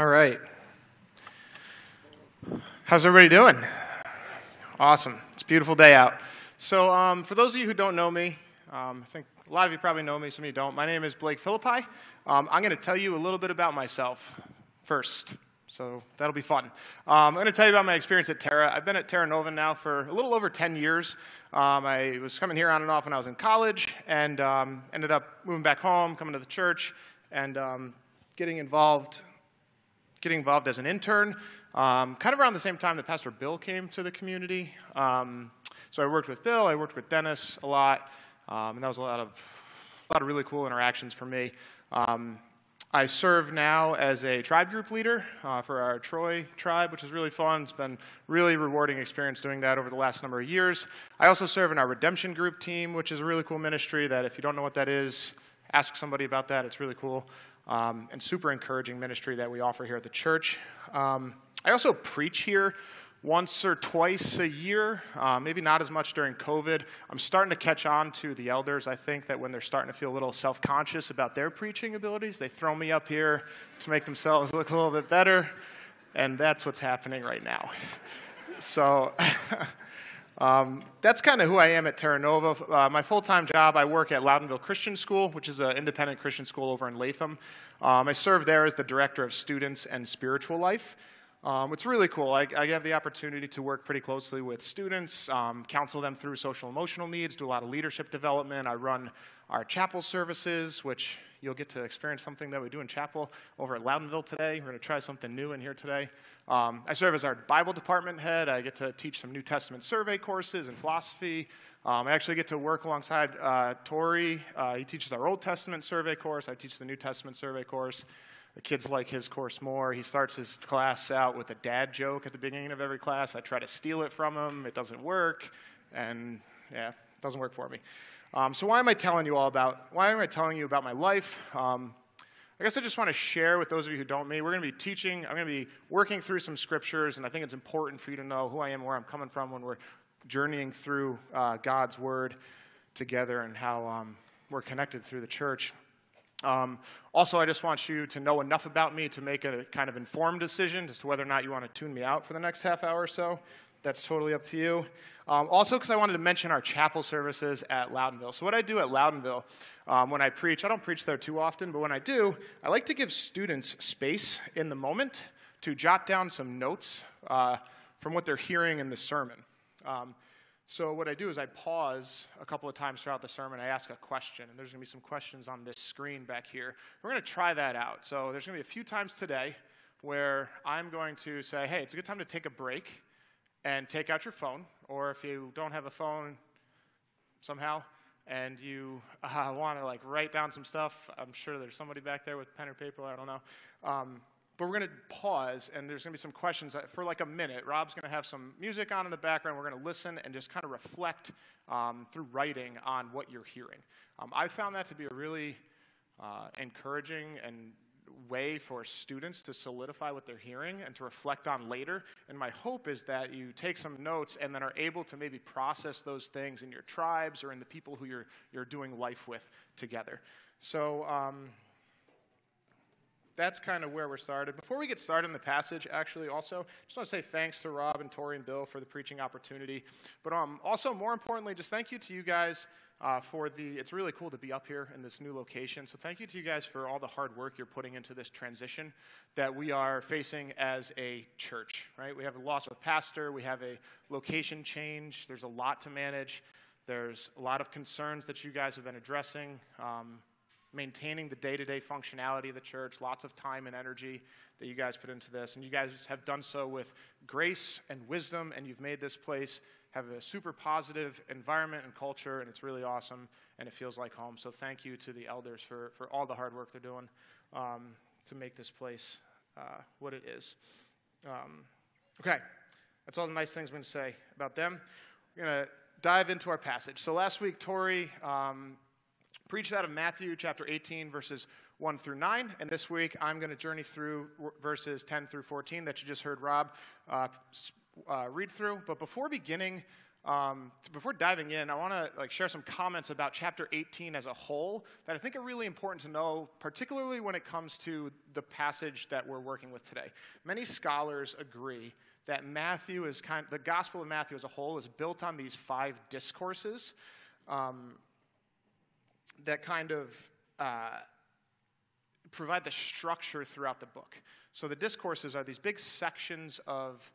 All right. How's everybody doing? Awesome. It's a beautiful day out. So, um, for those of you who don't know me, um, I think a lot of you probably know me, some of you don't. My name is Blake Philippi. Um, I'm going to tell you a little bit about myself first. So that'll be fun. Um, I'm going to tell you about my experience at Terra. I've been at Terra Nova now for a little over 10 years. Um, I was coming here on and off when I was in college and um, ended up moving back home, coming to the church, and getting involved getting involved as an intern, um, kind of around the same time that Pastor Bill came to the community. Um, so I worked with Bill, I worked with Dennis a lot, um, and that was a lot of a lot of really cool interactions for me. Um, I serve now as a tribe group leader uh, for our Troy tribe, which is really fun. It's been really rewarding experience doing that over the last number of years. I also serve in our redemption group team, which is a really cool ministry that if you don't know what that is, ask somebody about that. It's really cool um, and super encouraging ministry that we offer here at the church. Um, I also preach here once or twice a year, uh, maybe not as much during COVID. I'm starting to catch on to the elders. I think that when they're starting to feel a little self conscious about their preaching abilities, they throw me up here to make themselves look a little bit better. And that's what's happening right now. So. Um, that's kind of who I am at Terra Nova. Uh, my full-time job, I work at Loudonville Christian School, which is an independent Christian school over in Latham. Um, I serve there as the director of students and spiritual life. Um, it's really cool. I, I, have the opportunity to work pretty closely with students, um, counsel them through social emotional needs, do a lot of leadership development. I run our chapel services, which you'll get to experience something that we do in chapel over at Loudonville today. We're going to try something new in here today. Um, I serve as our Bible department head. I get to teach some New Testament survey courses and philosophy. Um, I actually get to work alongside uh, Tori. Uh, he teaches our Old Testament survey course. I teach the New Testament survey course. The kids like his course more. He starts his class out with a dad joke at the beginning of every class. I try to steal it from him. It doesn't work. And yeah, it doesn't work for me. Um, so why am I telling you all about, why am I telling you about my life? Um, I guess I just want to share with those of you who don't me. We're going to be teaching, I'm going to be working through some scriptures, and I think it's important for you to know who I am, where I'm coming from when we're journeying through uh, God's word together and how um, we're connected through the church. Um, also, I just want you to know enough about me to make a kind of informed decision as to whether or not you want to tune me out for the next half hour or so. That's totally up to you. Um, also, because I wanted to mention our chapel services at Loudonville. So, what I do at Loudonville um, when I preach, I don't preach there too often, but when I do, I like to give students space in the moment to jot down some notes uh, from what they're hearing in the sermon. Um, so what I do is I pause a couple of times throughout the sermon. I ask a question, and there's going to be some questions on this screen back here. We're going to try that out. So there's going to be a few times today where I'm going to say, hey, it's a good time to take a break and take out your phone, or if you don't have a phone somehow and you uh, want to like write down some stuff, I'm sure there's somebody back there with pen or paper. I don't know. Um, but we're going to pause, and there's going to be some questions for like a minute. Rob's going to have some music on in the background. We're going to listen and just kind of reflect um, through writing on what you're hearing. Um, I found that to be a really uh, encouraging and way for students to solidify what they're hearing and to reflect on later. And my hope is that you take some notes and then are able to maybe process those things in your tribes or in the people who you're, you're doing life with together. So, um, that's kind of where we're started. Before we get started in the passage, actually, also, just want to say thanks to Rob and Tori and Bill for the preaching opportunity. But um, also, more importantly, just thank you to you guys uh, for the, it's really cool to be up here in this new location. So thank you to you guys for all the hard work you're putting into this transition that we are facing as a church, right? We have a loss of pastor, we have a location change, there's a lot to manage. There's a lot of concerns that you guys have been addressing. Um, maintaining the day to day functionality of the church, lots of time and energy that you guys put into this. And you guys have done so with grace and wisdom, and you've made this place have a super positive environment and culture, and it's really awesome, and it feels like home. So thank you to the elders for, for all the hard work they're doing um, to make this place uh, what it is. Um, okay, that's all the nice things I'm going to say about them. We're going to dive into our passage. So last week, Tori um, preached out of Matthew chapter 18, verses 1 through 9. And this week, I'm going to journey through verses 10 through 14 that you just heard Rob uh, uh, read through. But before beginning um, before diving in, I want to like share some comments about chapter 18 as a whole that I think are really important to know, particularly when it comes to the passage that we're working with today. Many scholars agree that Matthew is kind the Gospel of Matthew as a whole is built on these five discourses um, that kind of uh, provide the structure throughout the book. So the discourses are these big sections of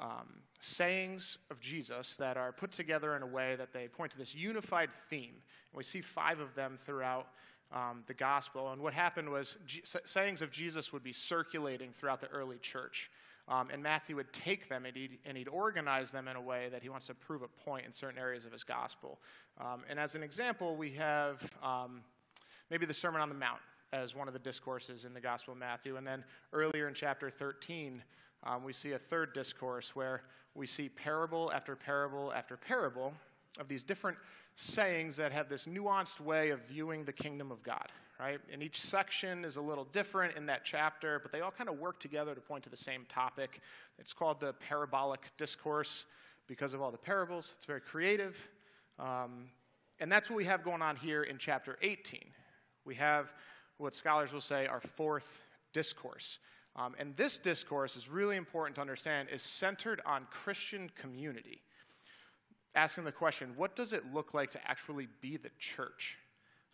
um, sayings of Jesus that are put together in a way that they point to this unified theme. And we see five of them throughout um, the gospel. And what happened was G- sayings of Jesus would be circulating throughout the early church. Um, and Matthew would take them and he'd, and he'd, organize them in a way that he wants to prove a point in certain areas of his gospel. Um, and as an example, we have um, maybe the Sermon on the Mount as one of the discourses in the Gospel of Matthew. And then earlier in chapter 13, um, we see a third discourse where we see parable after parable after parable of these different sayings that have this nuanced way of viewing the kingdom of God, right? And each section is a little different in that chapter, but they all kind of work together to point to the same topic. It's called the parabolic discourse because of all the parables. It's very creative. Um, and that's what we have going on here in chapter 18. We have what scholars will say our fourth discourse. Um, and this discourse is really important to understand, is centered on Christian community. Asking the question, what does it look like to actually be the church?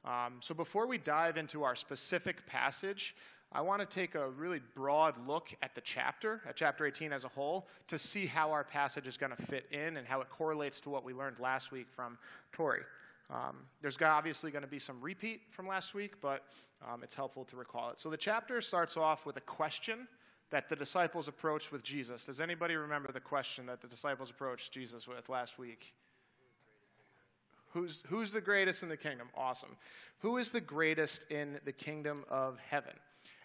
Um, so before we dive into our specific passage, I want to take a really broad look at the chapter, at chapter 18 as a whole, to see how our passage is going to fit in and how it correlates to what we learned last week from Tori. Um, there's obviously going to be some repeat from last week, but um, it's helpful to recall it. So the chapter starts off with a question that the disciples approached with Jesus. Does anybody remember the question that the disciples approached Jesus with last week? Who's, who's the greatest in the kingdom? Awesome. Who is the greatest in the kingdom of heaven?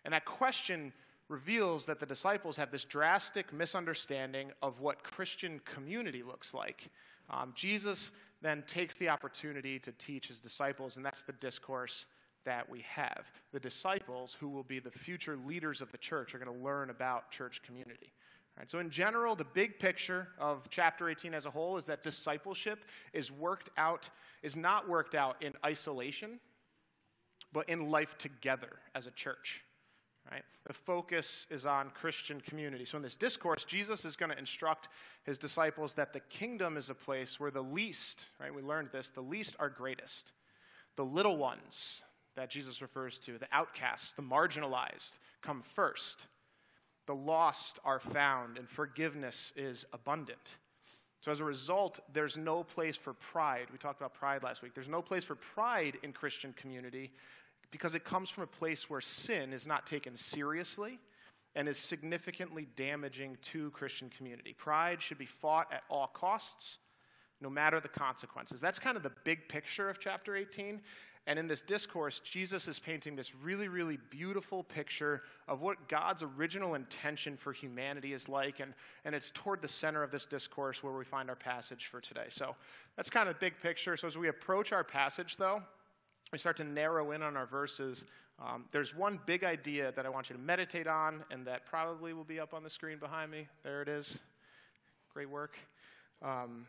And that question reveals that the disciples have this drastic misunderstanding of what Christian community looks like. Um, Jesus then takes the opportunity to teach his disciples, and that's the discourse that we have. The disciples, who will be the future leaders of the church, are going to learn about church community. Right, so, in general, the big picture of chapter 18 as a whole is that discipleship is worked out, is not worked out in isolation, but in life together as a church. Right? The focus is on Christian community. So, in this discourse, Jesus is going to instruct his disciples that the kingdom is a place where the least, right, we learned this, the least are greatest. The little ones that Jesus refers to, the outcasts, the marginalized, come first. The lost are found, and forgiveness is abundant. So, as a result, there's no place for pride. We talked about pride last week. There's no place for pride in Christian community because it comes from a place where sin is not taken seriously and is significantly damaging to Christian community. Pride should be fought at all costs, no matter the consequences. That's kind of the big picture of chapter 18. And in this discourse, Jesus is painting this really, really beautiful picture of what God's original intention for humanity is like. And, and it's toward the center of this discourse where we find our passage for today. So that's kind of big picture. So as we approach our passage, though, we start to narrow in on our verses, um, there's one big idea that I want you to meditate on, and that probably will be up on the screen behind me. There it is. Great work. Um,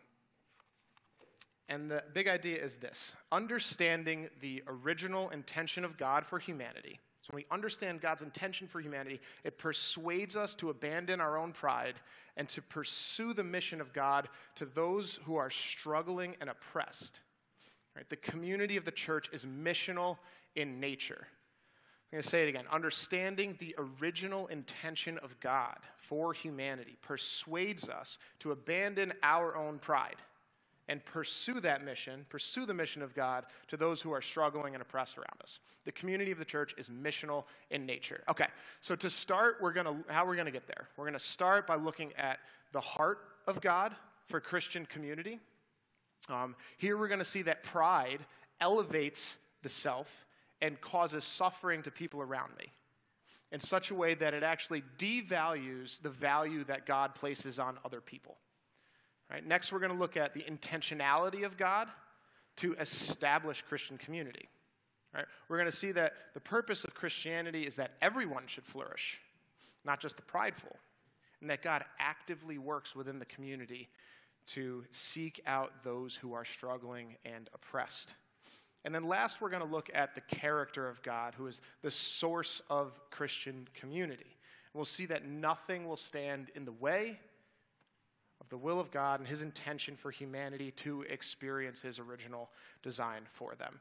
and the big idea is this understanding the original intention of God for humanity. So, when we understand God's intention for humanity, it persuades us to abandon our own pride and to pursue the mission of God to those who are struggling and oppressed. Right? The community of the church is missional in nature. I'm going to say it again. Understanding the original intention of God for humanity persuades us to abandon our own pride and pursue that mission, pursue the mission of God to those who are struggling and oppressed around us. The community of the church is missional in nature. Okay, so to start, we're to how we're to get there. We're to start by looking at the heart of God for Christian community. Um, here we're to see that pride elevates the self and causes suffering to people around me in such a way that it actually devalues the value that God places on other people. Right? Next, we're going to look at the intentionality of God to establish Christian community. Right? We're going to see that the purpose of Christianity is that everyone should flourish, not just the prideful, and that God actively works within the community to seek out those who are struggling and oppressed. And then last, we're going to look at the character of God, who is the source of Christian community. We'll see that nothing will stand in the way the will of God and his intention for humanity to experience his original design for them.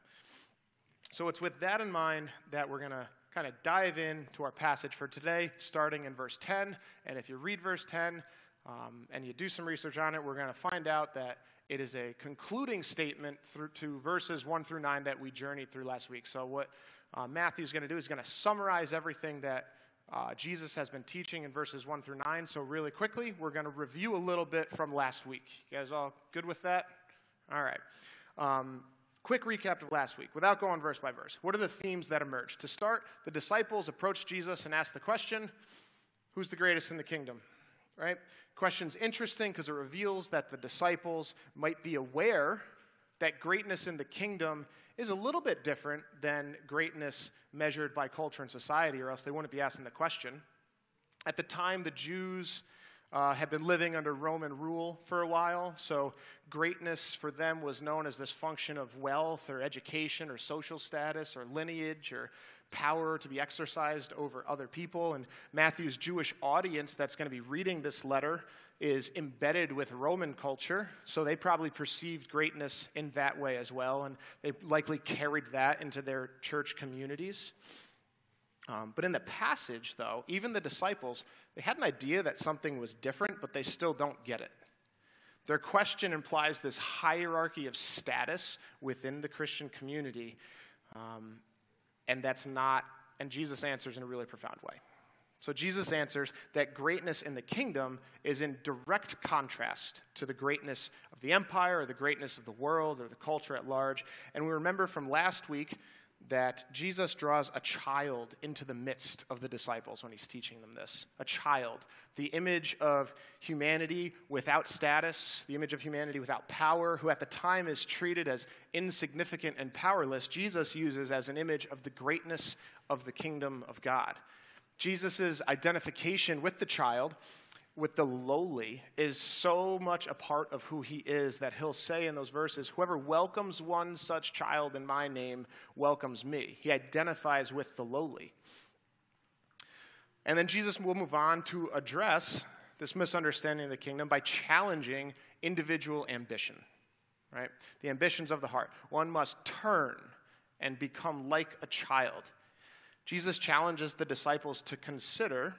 So it's with that in mind that we're going to kind of dive into our passage for today, starting in verse 10. And if you read verse 10 um, and you do some research on it, we're going to find out that it is a concluding statement through to verses 1 through 9 that we journeyed through last week. So, what uh, Matthew's going to do is going to summarize everything that uh, Jesus has been teaching in verses 1 through 9. So, really quickly, we're going to review a little bit from last week. You guys all good with that? All right. Um, quick recap of last week without going verse by verse. What are the themes that emerged? To start, the disciples approached Jesus and asked the question Who's the greatest in the kingdom? Right? Question's interesting because it reveals that the disciples might be aware that greatness in the kingdom is a little bit different than greatness measured by culture and society, or else they wouldn't be asking the question. At the time, the Jews uh, had been living under Roman rule for a while, so greatness for them was known as this function of wealth or education or social status or lineage or power to be exercised over other people. And Matthew's Jewish audience that's going to be reading this letter is embedded with Roman culture, so they probably perceived greatness in that way as well, and they likely carried that into their church communities. Um, but in the passage, though, even the disciples, they had an idea that something was different, but they still don't get it. Their question implies this hierarchy of status within the Christian community, um, and that's not, and Jesus answers in a really profound way. So Jesus answers that greatness in the kingdom is in direct contrast to the greatness of the empire or the greatness of the world or the culture at large. And we remember from last week that Jesus draws a child into the midst of the disciples when he's teaching them this. A child, the image of humanity without status, the image of humanity without power, who at the time is treated as insignificant and powerless, Jesus uses as an image of the greatness of the kingdom of God. Jesus' identification with the child, with the lowly, is so much a part of who he is that he'll say in those verses, Whoever welcomes one such child in my name welcomes me. He identifies with the lowly. And then Jesus will move on to address this misunderstanding of the kingdom by challenging individual ambition, right? The ambitions of the heart. One must turn and become like a child. Jesus challenges the disciples to consider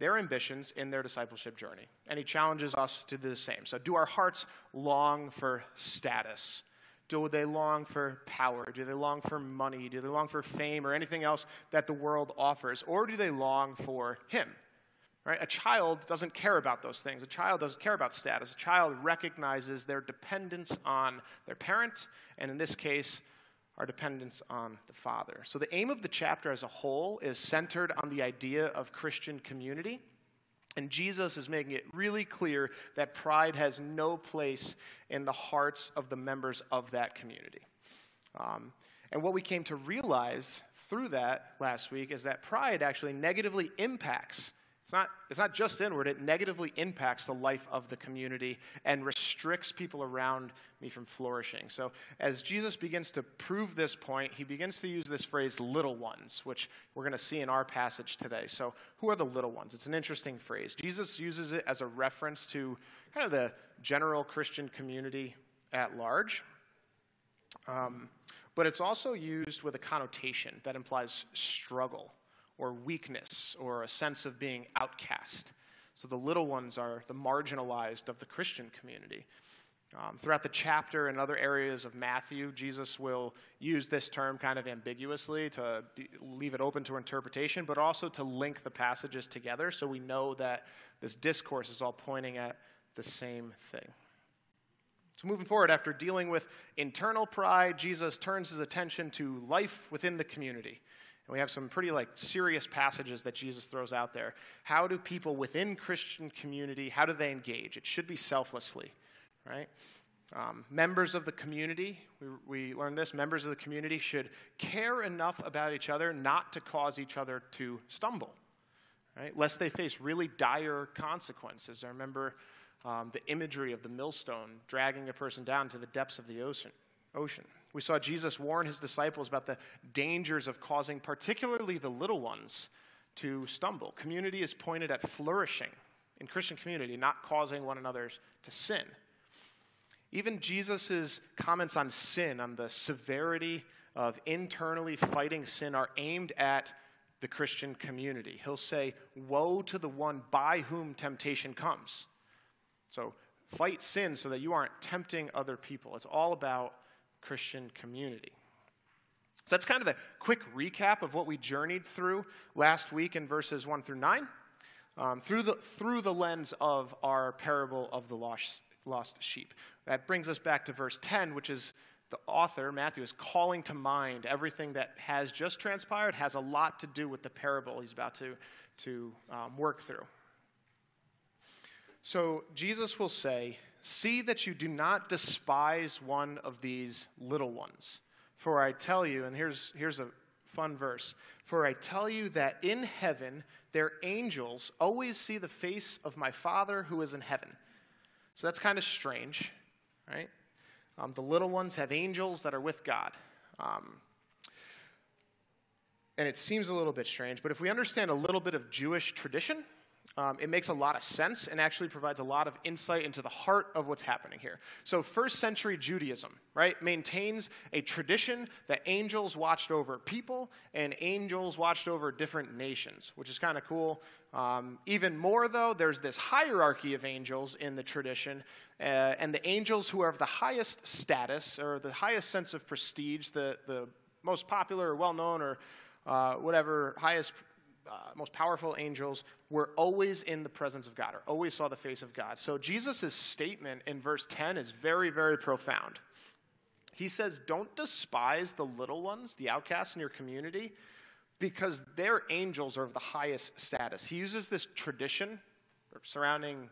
their ambitions in their discipleship journey. And he challenges us to do the same. So, do our hearts long for status? Do they long for power? Do they long for money? Do they long for fame or anything else that the world offers? Or do they long for him? Right? A child doesn't care about those things. A child doesn't care about status. A child recognizes their dependence on their parent, and in this case, our dependence on the Father. So, the aim of the chapter as a whole is centered on the idea of Christian community. And Jesus is making it really clear that pride has no place in the hearts of the members of that community. Um, and what we came to realize through that last week is that pride actually negatively impacts it's not, it's not just inward, it negatively impacts the life of the community and restricts people around me from flourishing. So, as Jesus begins to prove this point, he begins to use this phrase, little ones, which we're going to see in our passage today. So, who are the little ones? It's an interesting phrase. Jesus uses it as a reference to kind of the general Christian community at large. Um, but it's also used with a connotation that implies struggle or weakness or a sense of being outcast. So the little ones are the marginalized of the Christian community. Um, throughout the chapter and other areas of Matthew, Jesus will use this term kind of ambiguously to be, leave it open to interpretation, but also to link the passages together so we know that this discourse is all pointing at the same thing. So, moving forward, after dealing with internal pride, Jesus turns his attention to life within the community. And we have some pretty like serious passages that Jesus throws out there. How do people within Christian community, how do they engage? It should be selflessly, right? Um, members of the community, we, we learned this, members of the community should care enough about each other not to cause each other to stumble, right? Lest they face really dire consequences. I remember um, the imagery of the millstone dragging a person down to the depths of the ocean. Ocean. We saw Jesus warn his disciples about the dangers of causing, particularly the little ones, to stumble. Community is pointed at flourishing in Christian community, not causing one another to sin. Even Jesus' comments on sin, on the severity of internally fighting sin, are aimed at the Christian community. He'll say, Woe to the one by whom temptation comes. So fight sin so that you aren't tempting other people. It's all about Christian community. So that's kind of a quick recap of what we journeyed through last week in verses 1 through 9 um, through, the, through the lens of our parable of the lost, lost sheep. That brings us back to verse 10, which is the author, Matthew, is calling to mind everything that has just transpired, has a lot to do with the parable he's about to, to um, work through. So Jesus will say, See that you do not despise one of these little ones. For I tell you, and here's, here's a fun verse For I tell you that in heaven their angels always see the face of my Father who is in heaven. So that's kind of strange, right? Um, the little ones have angels that are with God. Um, and it seems a little bit strange, but if we understand a little bit of Jewish tradition, um, it makes a lot of sense and actually provides a lot of insight into the heart of what's happening here. So, first century Judaism, right, maintains a tradition that angels watched over people and angels watched over different nations, which is kind of cool. Um, even more, though, there's this hierarchy of angels in the tradition, uh, and the angels who are of the highest status or the highest sense of prestige, the, the most popular or well known or uh, whatever highest uh, most powerful angels were always in the presence of God or always saw the face of God. So Jesus' statement in verse 10 is very, very profound. He says, Don't despise the little ones, the outcasts in your community, because their angels are of the highest status. He uses this tradition surrounding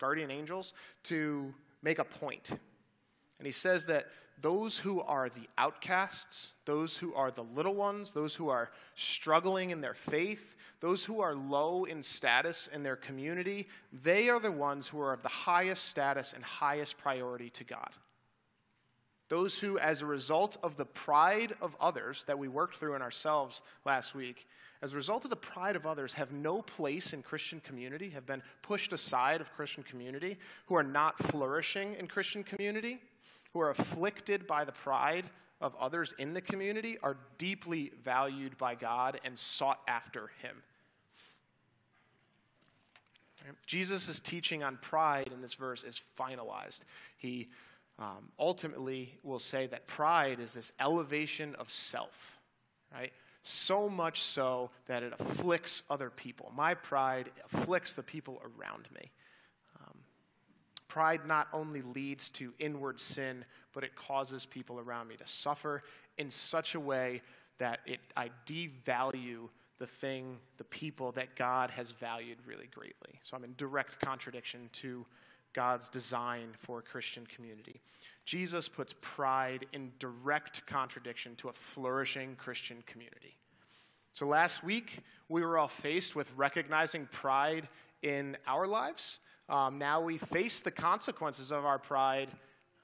guardian angels to make a point. And he says that those who are the outcasts, those who are the little ones, those who are struggling in their faith, those who are low in status in their community, they are the ones who are of the highest status and highest priority to God. Those who, as a result of the pride of others that we worked through in ourselves last week, as a result of the pride of others, have no place in Christian community, have been pushed aside of Christian community, who are not flourishing in Christian community who are afflicted by the pride of others in the community are deeply valued by God and sought after Him. Jesus' teaching on pride in this verse is finalized. He um, ultimately will say that pride is this elevation of self, right? So much so that it afflicts other people. My pride afflicts the people around me. Pride not only leads to inward sin, but it causes people around me to suffer in such a way that it, I devalue the thing, the people that God has valued really greatly. So I'm in direct contradiction to God's design for a Christian community. Jesus puts pride in direct contradiction to a flourishing Christian community. So last week, we were all faced with recognizing pride in our lives um, now we face the consequences of our pride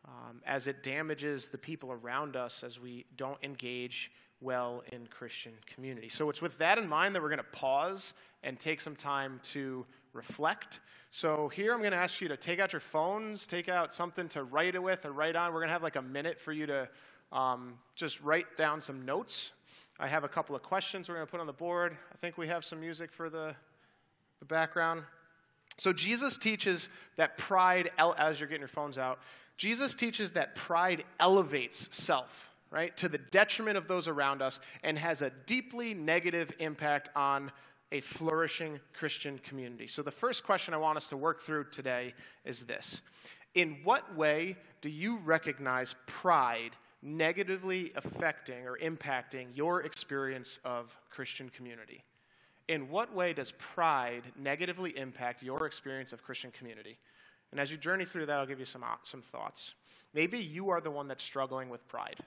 um, as it damages the people around us as we don't engage well in Christian community. So it's with that in mind that we're going to pause and take some time to reflect. So here I'm going to ask you to take out your phones, take out something to write it with or write on. We're going to have like a minute for you to um, just write down some notes. I have a couple of questions we're going to put on the board. I think we have some music for the, the background. So Jesus teaches that pride, as you're getting your phones out, Jesus teaches that pride elevates self, right, to the detriment of those around us and has a deeply negative impact on a flourishing Christian community. So the first question I want us to work through today is this In what way do you recognize pride negatively affecting or impacting your experience of Christian community? In what way does pride negatively impact your experience of Christian community? And as you journey through that, I'll give you some, some thoughts. Maybe you are the one that's struggling with pride,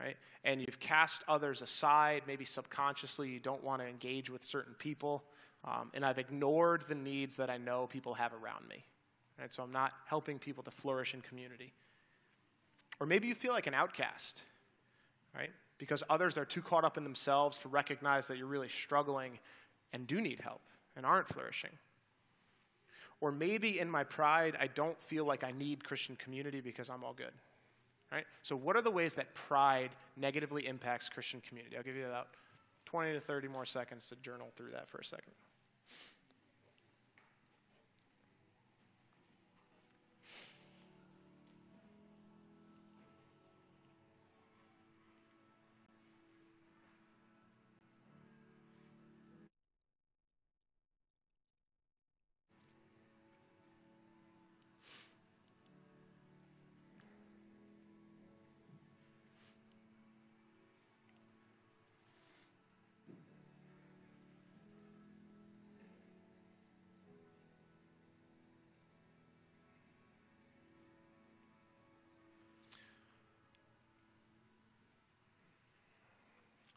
right? And you've cast others aside. Maybe subconsciously you don't want to engage with certain people. Um, and I've ignored the needs that I know people have around me, Right? So I'm not helping people to flourish in community. Or maybe you feel like an outcast, right? Because others are too caught up in themselves to recognize that you're really struggling and do need help and aren't flourishing. Or maybe in my pride, I don't feel like I need Christian community because I'm all good. Right? So, what are the ways that pride negatively impacts Christian community? I'll give you about 20 to 30 more seconds to journal through that for a second.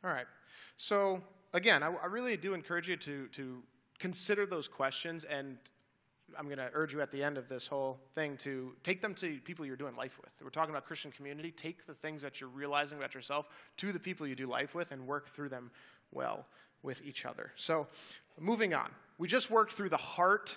All right. So, again, I, I really do encourage you to, to consider those questions, and I'm going to urge you at the end of this whole thing to take them to people you're doing life with. We're talking about Christian community. Take the things that you're realizing about yourself to the people you do life with and work through them well with each other. So, moving on. We just worked through the heart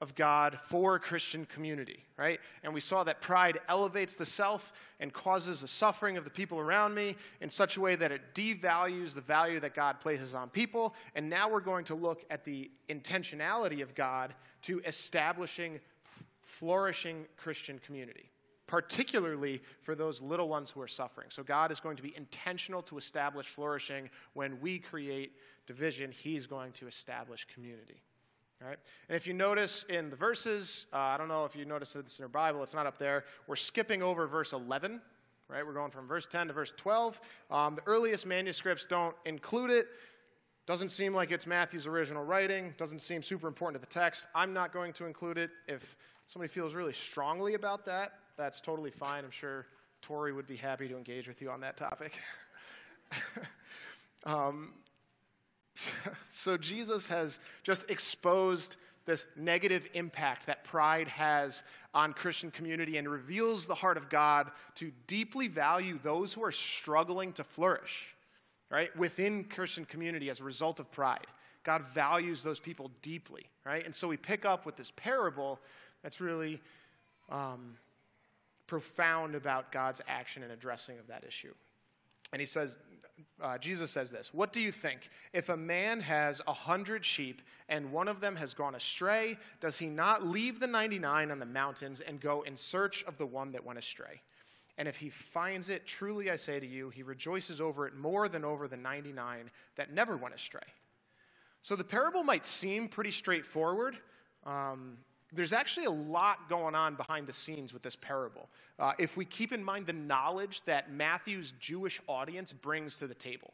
of God for a Christian community, right? And we saw that pride elevates the self and causes the suffering of the people around me in such a way that it devalues the value that God places on people. And now we're going to look at the intentionality of God to establishing flourishing Christian community, particularly for those little ones who are suffering. So God is going to be intentional to establish flourishing when we create division, He's going to establish community. Right? And if you notice in the verses, uh, I don't know if you notice this in your Bible, it's not up there. We're skipping over verse 11, right? We're going from verse 10 to verse 12. Um, the earliest manuscripts don't include it. Doesn't seem like it's Matthew's original writing. Doesn't seem super important to the text. I'm not going to include it. If somebody feels really strongly about that, that's totally fine. I'm sure Tori would be happy to engage with you on that topic. um, so Jesus has just exposed this negative impact that pride has on Christian community and reveals the heart of God to deeply value those who are struggling to flourish, right, within Christian community as a result of pride. God values those people deeply, right? And so we pick up with this parable that's really um, profound about God's action and addressing of that issue. And he says, uh, Jesus says this What do you think? If a man has a hundred sheep and one of them has gone astray, does he not leave the 99 on the mountains and go in search of the one that went astray? And if he finds it, truly I say to you, he rejoices over it more than over the 99 that never went astray. So the parable might seem pretty straightforward. Um, there's actually a lot going on behind the scenes with this parable. Uh, if we keep in mind the knowledge that Matthew's Jewish audience brings to the table,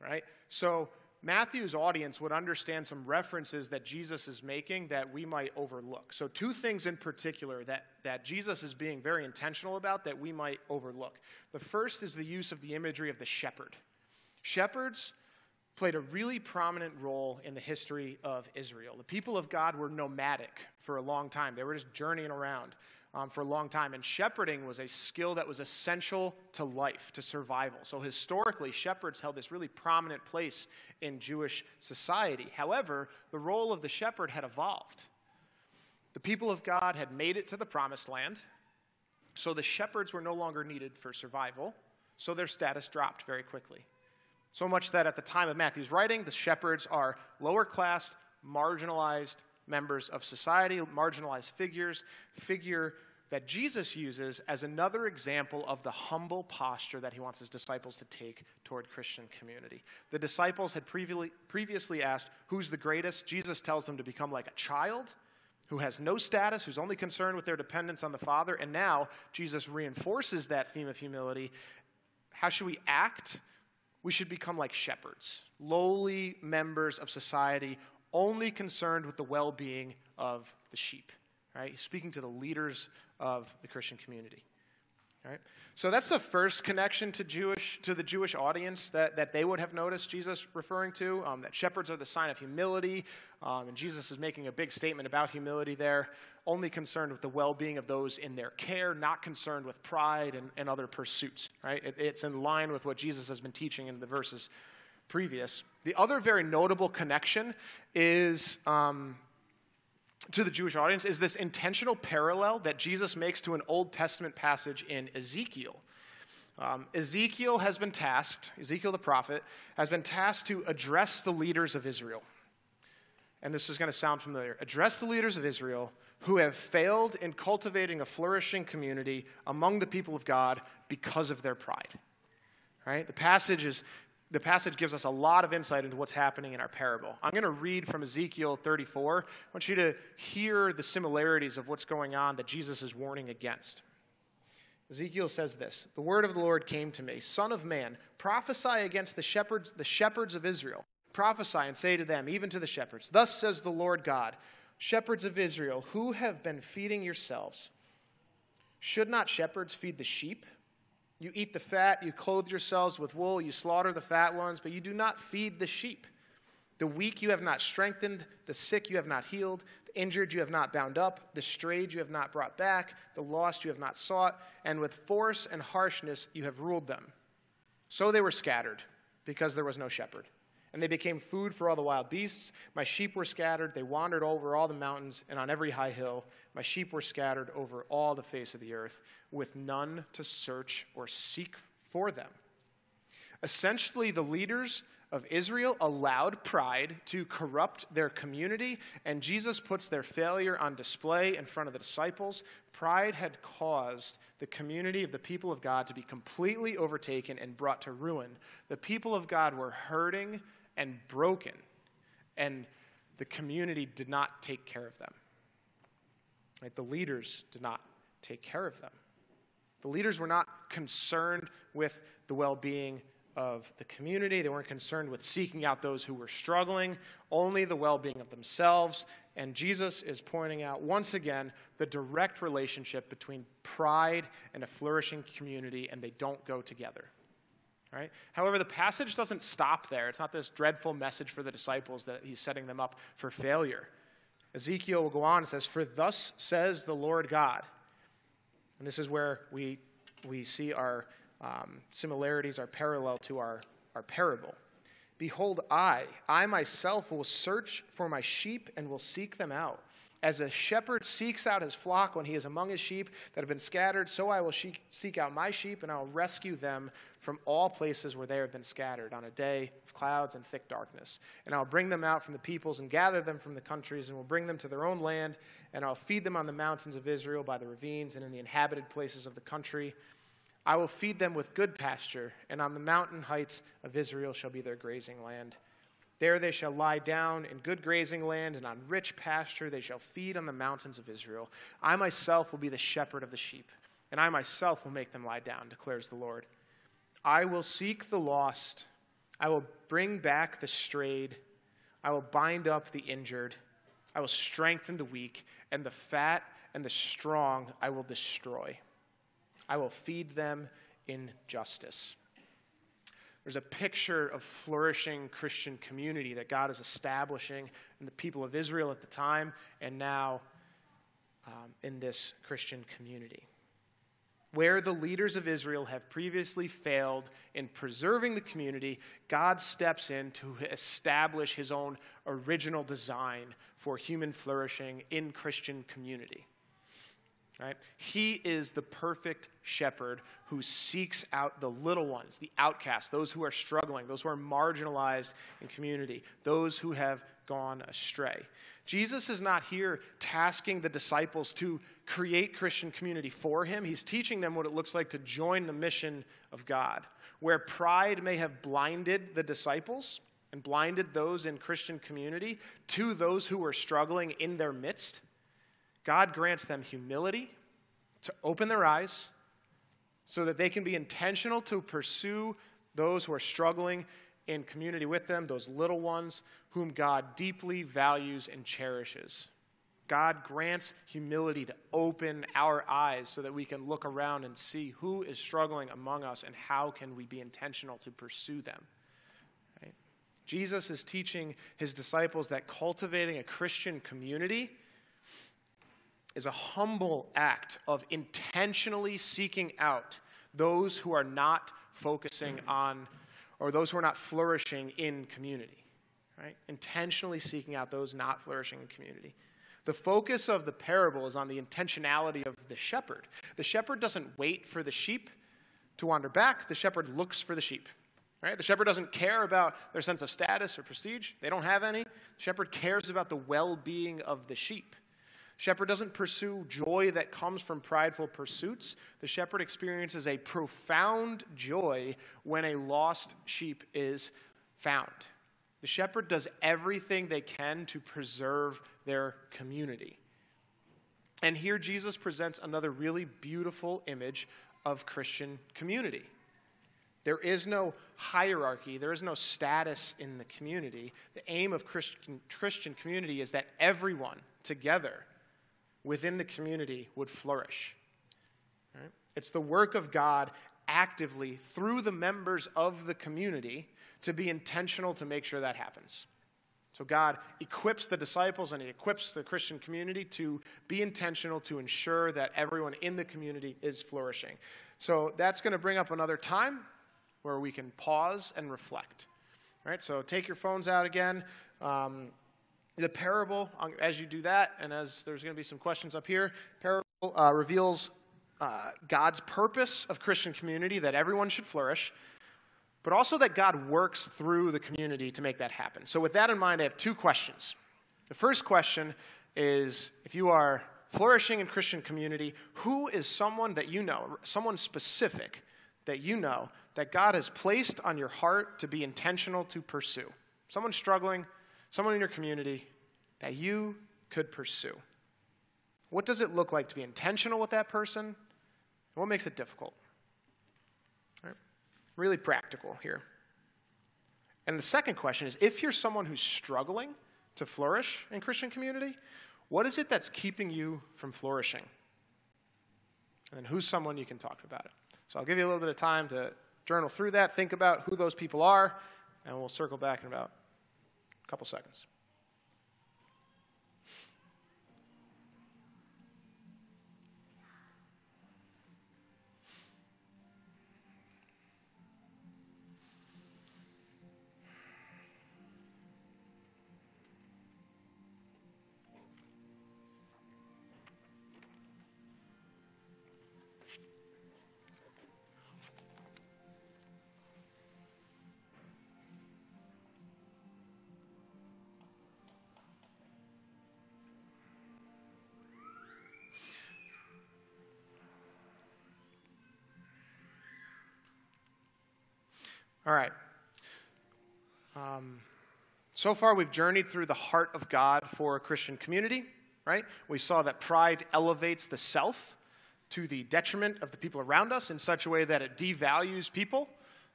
right? So, Matthew's audience would understand some references that Jesus is making that we might overlook. So, two things in particular that, that Jesus is being very intentional about that we might overlook. The first is the use of the imagery of the shepherd. Shepherds played a really prominent role in the history of Israel. The people of God were nomadic for a long time, they were just journeying around um, for a long time. And shepherding was a skill that was essential to life, to survival. So historically, shepherds held this really prominent place in Jewish society. However, the role of the shepherd had evolved. The people of God had made it to the promised land, so the shepherds were no longer needed for survival, so their status dropped very quickly. So much that at the time of Matthew's writing, the shepherds are lower class, marginalized members of society, marginalized figures, figure that Jesus uses as another example of the humble posture that he wants his disciples to take toward Christian community. The disciples had previously asked, Who's the greatest? Jesus tells them to become like a child who has no status, who's only concerned with their dependence on the Father. And now Jesus reinforces that theme of humility. How should we act? We should become like shepherds, lowly members of society, only concerned with the well being of the sheep. Right? He's speaking to the leaders of the Christian community. Right? So that's the first connection to Jewish to the Jewish audience that, that they would have noticed Jesus referring to. Um, that shepherds are the sign of humility, um, and Jesus is making a big statement about humility there. Only concerned with the well-being of those in their care, not concerned with pride and, and other pursuits. Right? It, it's in line with what Jesus has been teaching in the verses previous. The other very notable connection is um, to the Jewish audience is this intentional parallel that Jesus makes to an Old Testament passage in Ezekiel. Um, Ezekiel has been tasked, Ezekiel the prophet, has been tasked to address the leaders of Israel. And this is going to sound familiar. Address the leaders of Israel who have failed in cultivating a flourishing community among the people of God because of their pride. Right? The passage is the passage gives us a lot of insight into what's happening in our parable. I'm going to read from Ezekiel 34. I want you to hear the similarities of what's going on that Jesus is warning against. Ezekiel says this The word of the Lord came to me Son of man, prophesy against the shepherds, the shepherds of Israel. Prophesy and say to them, even to the shepherds, Thus says the Lord God, shepherds of Israel, who have been feeding yourselves. Should not shepherds feed the sheep? You eat the fat, you clothe yourselves with wool, you slaughter the fat ones, but you do not feed the sheep. The weak you have not strengthened, the sick you have not healed, the injured you have not bound up, the strayed you have not brought back, the lost you have not sought, and with force and harshness you have ruled them. So they were scattered, because there was no shepherd and they became food for all the wild beasts. My sheep were scattered. They wandered over all the mountains and on every high hill. My sheep were scattered over all the face of the earth, with none to search or seek for them. Essentially, the leaders of Israel allowed pride to corrupt their community, and Jesus puts their failure on display in front of the disciples. Pride had caused the community of the people of God to be completely overtaken and brought to ruin. The people of God were hurting and broken, and the community did not take care of them. Right? The leaders did not take care of them. The leaders were not concerned with the well being of the community. They weren't concerned with seeking out those who were struggling, only the well being of themselves. And Jesus is pointing out once again the direct relationship between pride and a flourishing community, and they don't go together. Right? However, the passage doesn't stop there. It's not this dreadful message for the disciples that he's setting them up for failure. Ezekiel will go on and says, For thus says the Lord God. And this is where we, we see our um, similarities, our parallel to our, our parable. Behold, I, I myself will search for my sheep and will seek them out. As a shepherd seeks out his flock when he is among his sheep that have been scattered, so I will seek out my sheep and I will rescue them from all places where they have been scattered on a day of clouds and thick darkness. And I'll bring them out from the peoples and gather them from the countries and will bring them to their own land. And I'll feed them on the mountains of Israel by the ravines and in the inhabited places of the country. I will feed them with good pasture, and on the mountain heights of Israel shall be their grazing land. There they shall lie down in good grazing land, and on rich pasture they shall feed on the mountains of Israel. I myself will be the shepherd of the sheep, and I myself will make them lie down, declares the Lord. I will seek the lost, I will bring back the strayed, I will bind up the injured, I will strengthen the weak, and the fat and the strong I will destroy. I will feed them in justice. There's a picture of flourishing Christian community that God is establishing in the people of Israel at the time and now um, in this Christian community. Where the leaders of Israel have previously failed in preserving the community, God steps in to establish his own original design for human flourishing in Christian community. Right? He is the perfect shepherd who seeks out the little ones, the outcasts, those who are struggling, those who are marginalized in community, those who have gone astray. Jesus is not here tasking the disciples to create Christian community for him. He's teaching them what it looks like to join the mission of God. Where pride may have blinded the disciples and blinded those in Christian community to those who were struggling in their midst, God grants them humility to open their eyes so that they can be intentional to pursue those who are struggling in community with them, those little ones whom God deeply values and cherishes. God grants humility to open our eyes so that we can look around and see who is struggling among us and how can we be intentional to pursue them. Right? Jesus is teaching his disciples that cultivating a Christian community is a humble act of intentionally seeking out those who are not focusing on or those who are not flourishing in community. Right? Intentionally seeking out those not flourishing in community. The focus of the parable is on the intentionality of the shepherd. The shepherd doesn't wait for the sheep to wander back, the shepherd looks for the sheep. Right? The shepherd doesn't care about their sense of status or prestige. They don't have any. The shepherd cares about the well being of the sheep. Shepherd doesn't pursue joy that comes from prideful pursuits. The shepherd experiences a profound joy when a lost sheep is found. The shepherd does everything they can to preserve their community. And here Jesus presents another really beautiful image of Christian community. There is no hierarchy, there is no status in the community. The aim of Christian, Christian community is that everyone together within the community would flourish. Right? It's the work of God actively through the members of the community to be intentional to make sure that happens. So God equips the disciples and he equips the Christian community to be intentional to ensure that everyone in the community is flourishing. So that's going to bring up another time where we can pause and reflect. All right, so take your phones out again. Um, the parable, as you do that, and as there's going to be some questions up here, parable uh, reveals uh, God's purpose of Christian community that everyone should flourish, but also that God works through the community to make that happen. So, with that in mind, I have two questions. The first question is if you are flourishing in Christian community, who is someone that you know, someone specific that you know that God has placed on your heart to be intentional to pursue? Someone struggling, someone in your community that you could pursue. What does it look like to be intentional with that person? What makes it difficult? Right? Really practical here. And the second question is if you're someone who's struggling to flourish in Christian community, what is it that's keeping you from flourishing? And then who's someone you can talk about it? So I'll give you a little bit of time to journal through that, think about who those people are, and we'll circle back in about couple seconds. All right. Um, so far, we've journeyed through the heart of God for a Christian community, right? We saw that pride elevates the self to the detriment of the people around us in such a way that it devalues people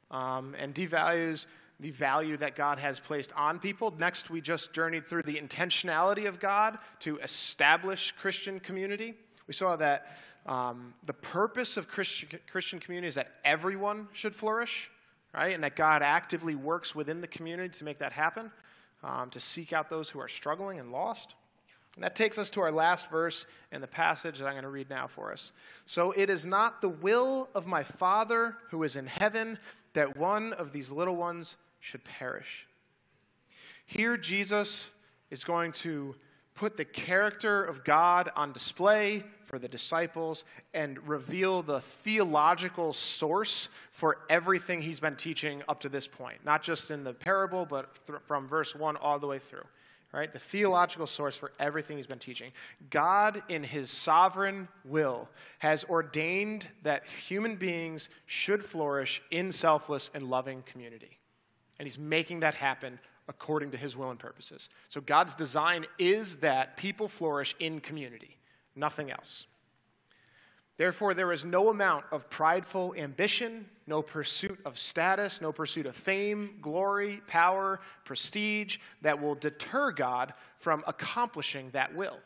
um, and devalues the value that God has placed on people. Next, we just journeyed through the intentionality of God to establish Christian community. We saw that um, the purpose of Christian, Christian community is that everyone should flourish right? And that God actively works within the community to make that happen, um, to seek out those who are struggling and lost. And that takes us to our last verse in the passage that I'm going to read now for us. So it is not the will of my Father who is in heaven that one of these little ones should perish. Here, Jesus is going to put the character of God on display for the disciples and reveal the theological source for everything he's been teaching up to this point, not just in the parable, but from verse 1 all the way through. Right? The theological source for everything he's been teaching. God, in his sovereign will, has ordained that human beings should flourish in selfless and loving community. And he's making that happen according to his will and purposes. So God's design is that people flourish in community, nothing else. Therefore, there is no amount of prideful ambition, no pursuit of status, no pursuit of fame, glory, power, prestige that will deter God from accomplishing that will.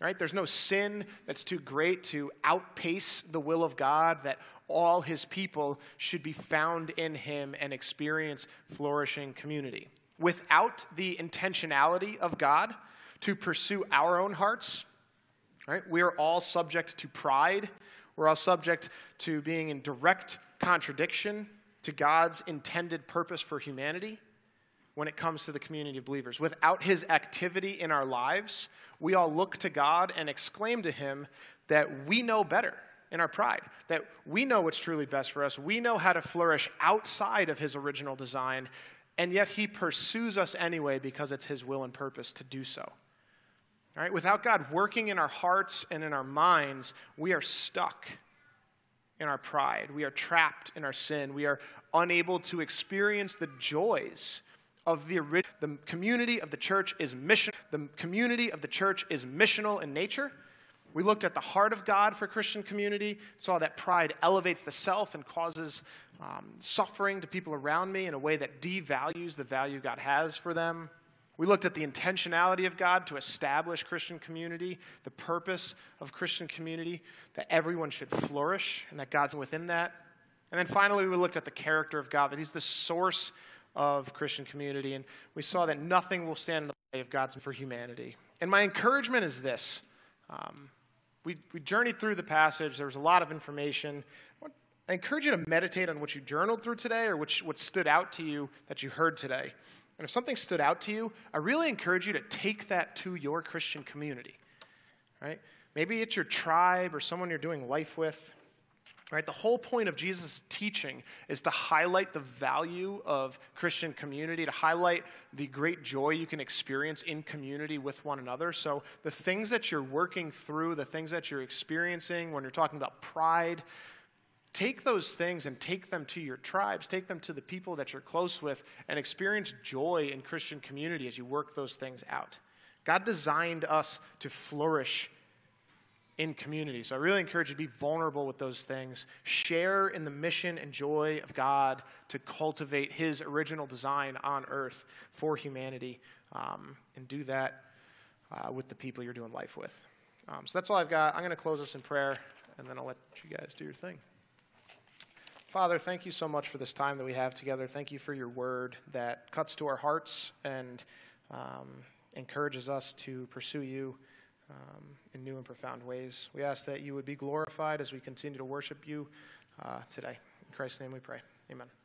Right? There's no sin that's too great to outpace the will of God, that all his people should be found in him and experience flourishing community. Without the intentionality of God to pursue our own hearts, right? We are all subject to pride. We're all subject to being in direct contradiction to God's intended purpose for humanity when it comes to the community of believers. Without his activity in our lives, we all look to God and exclaim to him that we know better in our pride, that we know what's truly best for us. We know how to flourish outside of his original design, and yet he pursues us anyway because it's his will and purpose to do so. All right? Without God working in our hearts and in our minds, we are stuck in our pride. We are trapped in our sin. We are unable to experience the joys of the original. the community of the church is mission the community of the church is missional in nature we looked at the heart of god for christian community saw that pride elevates the self and causes um, suffering to people around me in a way that devalues the value god has for them we looked at the intentionality of god to establish christian community the purpose of christian community that everyone should flourish and that god's within that and then finally we looked at the character of god that he's the source of Christian community. And we saw that nothing will stand in the way of God's for humanity. And my encouragement is this. Um, we, we journeyed through the passage. There was a lot of information. I encourage you to meditate on what you journaled through today or which, what stood out to you that you heard today. And if something stood out to you, I really encourage you to take that to your Christian community. Right? Maybe it's your tribe or someone you're doing life with. Right? The whole point of Jesus' teaching is to highlight the value of Christian community, to highlight the great joy you can experience in community with one another. So, the things that you're working through, the things that you're experiencing when you're talking about pride, take those things and take them to your tribes, take them to the people that you're close with, and experience joy in Christian community as you work those things out. God designed us to flourish in community. So I really encourage you to be vulnerable with those things. Share in the mission and joy of God to cultivate His original design on earth for humanity, um, and do that uh, with the people you're doing life with. Um, so that's all I've got. I'm going to close this in prayer, and then I'll let you guys do your thing. Father, thank you so much for this time that we have together. Thank you for your word that cuts to our hearts and um, encourages us to pursue you um, in new and profound ways. We ask that you would be glorified as we continue to worship you uh, today. In Christ's name we pray. Amen.